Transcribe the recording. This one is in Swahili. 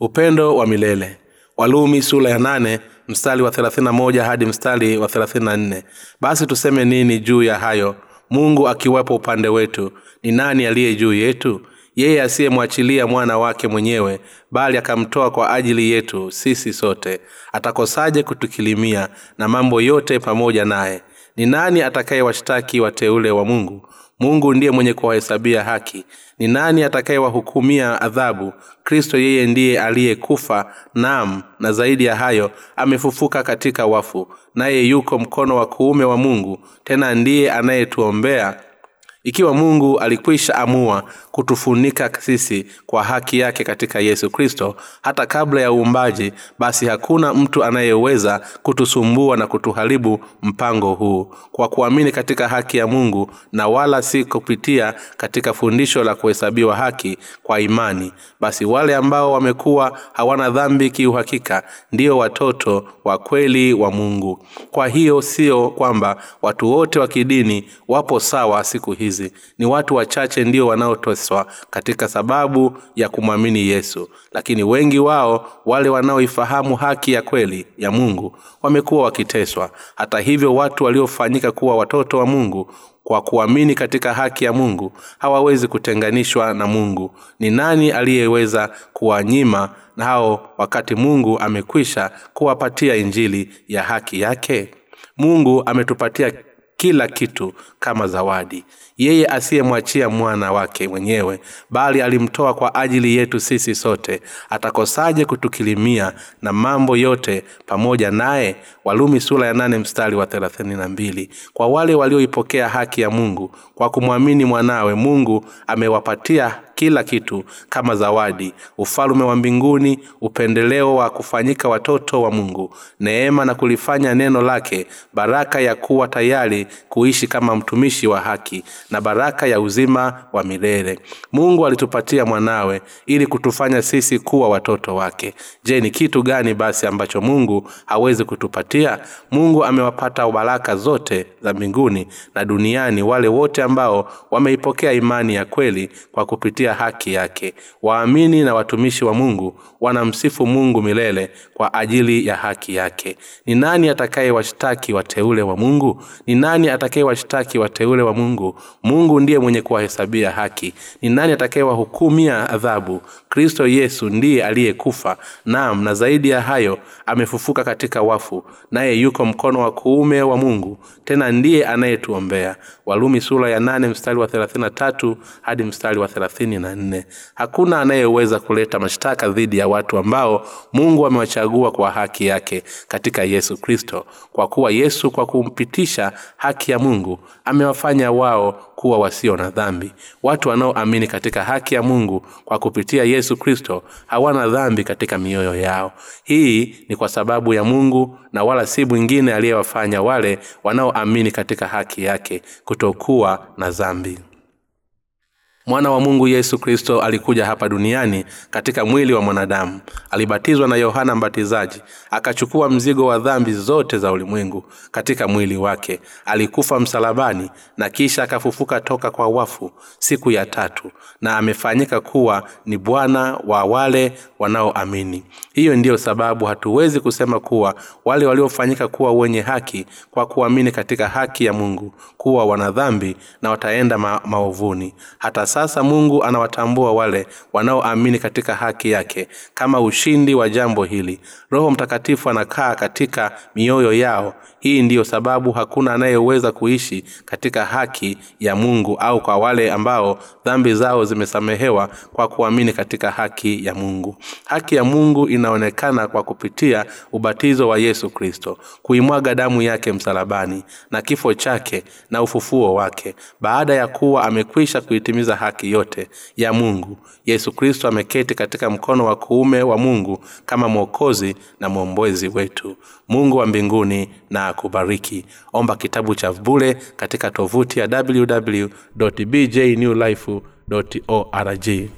upendo wa milele. Walumi sula ya nane mstari wa 31 hadi mstari wa 34 basi tuseme nini juu ya hayo? Mungu akiwepo upande wetu ni nani aliye juu yetu? Yeye asiyemwachilia mwana wake mwenyewe bali akamtoa kwa ajili yetu sisi sote. Atakosaje kutukilimia na mambo yote pamoja naye? Ni nani atakayewashtaki wateule wa mungu mungu ndiye mwenye kuwahesabia haki. Ni nani atakayewahukumia adhabu? Kristo yeye ndiye aliyekufa. Nam na zaidi ya hayo amefufuka katika wafu. Naye yuko mkono wa kuume wa mungu tena ndiye anayetuombea ikiwa mungu alikwisha amua kutufunika sisi kwa haki yake katika yesu kristo hata kabla ya uumbaji basi hakuna mtu anayeweza kutusumbua na kutuharibu mpango huu. Kwa kuamini katika haki ya mungu na wala si kupitia katika fundisho la kuhesabiwa haki kwa imani basi wale ambao wamekuwa hawana dhambi kiuhakika ndio watoto wa kweli wa mungu. Kwa hiyo sio kwamba watu wote wa kidini wapo sawa siku hizi ni watu wachache ndio wanaoteswa katika sababu ya kumwamini yesu. Lakini wengi wao wale wanaoifahamu haki ya kweli ya mungu wamekuwa wakiteswa. Hata hivyo watu waliofanyika kuwa watoto wa mungu kwa kuamini katika haki ya mungu hawawezi kutenganishwa na mungu. Ni nani aliyeweza kuwanyima nao wakati mungu amekwisha kuwapatia injili ya haki yake? Mungu ametupatia kila kitu kama zawadi. Yeye asiyemwachia mwana wake mwenyewe bali alimtoa kwa ajili yetu sisi sote. Atakosaje kutukilimia na mambo yote pamoja naye? Walumi sura ya nane mstari wa thelathini na mbili. Kwa wale walioipokea haki ya mungu kwa kumwamini mwanawe mungu amewapatia kila kitu kama zawadi ufalume wa mbinguni upendeleo wa kufanyika watoto wa mungu neema na kulifanya neno lake baraka ya kuwa tayari kuishi kama mtumishi wa haki na baraka ya uzima wa milele. Mungu alitupatia mwanawe ili kutufanya sisi kuwa watoto wake. Je ni kitu gani basi ambacho mungu hawezi kutupatia? Mungu amewapata baraka zote za mbinguni na duniani wale wote ambao wameipokea imani ya kweli kwa kupitia haki yake. Waamini na watumishi wa mungu wanamsifu mungu milele kwa ajili ya haki yake. Ni nani atakayewashtaki wateule wa mungu? Ni nani atakayewashtaki wateule wa mungu? Mungu ndiye mwenye kuwahesabia haki. Ni nani atakayewahukumia adhabu? Kristo yesu ndiye aliyekufa. Nam na zaidi ya hayo amefufuka katika wafu naye yuko mkono wa kuume wa mungu tena ndiye anayetuombea. Walumi sura ya 8 mstari wa 33 hadi mstari wa 34 hakuna anayeweza kuleta mashtaka dhidi ya watu ambao mungu amewachagua kwa haki yake katika yesu kristo. Kwa kuwa yesu kwa kumpitisha haki ya mungu amewafanya wao kuwa wasio na dhambi. Watu wanaoamini katika haki ya mungu kwa kupitia yesu kristo hawana dhambi katika mioyo yao. Hii ni kwa sababu ya mungu na wala si mwingine aliyewafanya wale wanaoamini katika haki yake kutokuwa na dhambi mwana wa mungu yesu kristo alikuja hapa duniani katika mwili wa mwanadamu. Alibatizwa na yohana mbatizaji akachukua mzigo wa dhambi zote za ulimwengu katika mwili wake. Alikufa msalabani na kisha akafufuka toka kwa wafu siku ya tatu na amefanyika kuwa ni bwana wa wale wanaoamini. Hiyo ndiyo sababu hatuwezi kusema kuwa wale waliofanyika kuwa wenye haki kwa kuamini katika haki ya mungu kuwa wanadhambi na wataenda ma maovuni. Hata sasa mungu anawatambua wale wanaoamini katika haki yake kama ushindi wa jambo hili. Roho mtakatifu anakaa katika mioyo yao. Hii ndiyo sababu hakuna anayeweza kuishi katika haki ya mungu au kwa wale ambao dhambi zao zimesamehewa kwa kuamini katika haki ya mungu. Haki ya mungu inaonekana kwa kupitia ubatizo wa yesu kristo kuimwaga damu yake msalabani na kifo chake na ufufuo wake. Baada ya kuwa amekwisha kuitimiza haki yote ya mungu. Yesu kristo ameketi katika mkono wa kuume wa mungu kama mwokozi na mwombezi wetu. Mungu wa mbinguni na akubariki. Omba kitabu cha bule katika tovuti ya www bjnewlife org